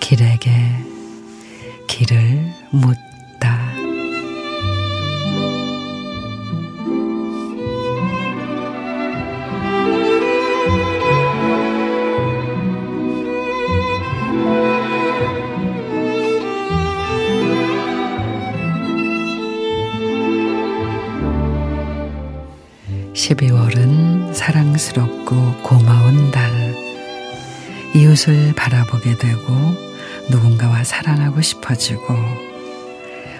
길에게 길을 묻 (12월은) 사랑스럽고 고마운 달 이웃을 바라보게 되고 누군가와 사랑하고 싶어지고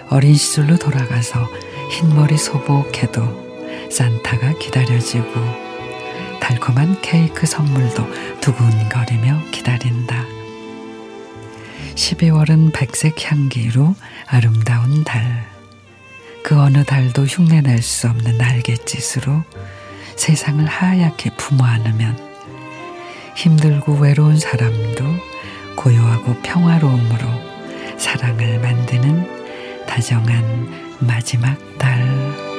어린 시절로 돌아가서 흰머리 소복해도 산타가 기다려지고 달콤한 케이크 선물도 두근거리며 기다린다. 12월은 백색 향기로 아름다운 달. 그 어느 달도 흉내낼 수 없는 날갯짓으로 세상을 하얗게 품어 안으면 힘들고 외로운 사람도 고요하고 평화로움으로 사랑을 만드는 다정한 마지막 달.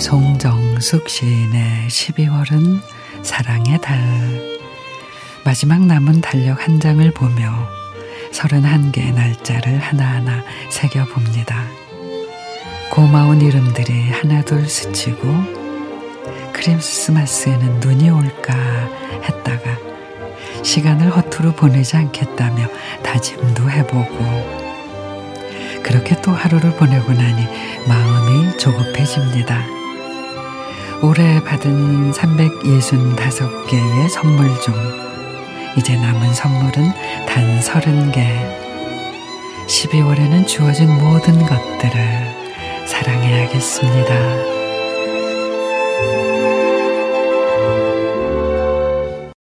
송정숙 시인의 12월은 사랑의 달. 마지막 남은 달력 한 장을 보며 31개의 날짜를 하나하나 새겨봅니다. 고마운 이름들이 하나둘 스치고 크리스마스에는 눈이 올까 했다가 시간을 허투루 보내지 않겠다며 다짐도 해보고 그렇게 또 하루를 보내고 나니 마음이 조급해집니다. 올해 받은 365개의 선물 중 이제 남은 선물은 단 서른 개. 12월에는 주어진 모든 것들을 사랑해야겠습니다.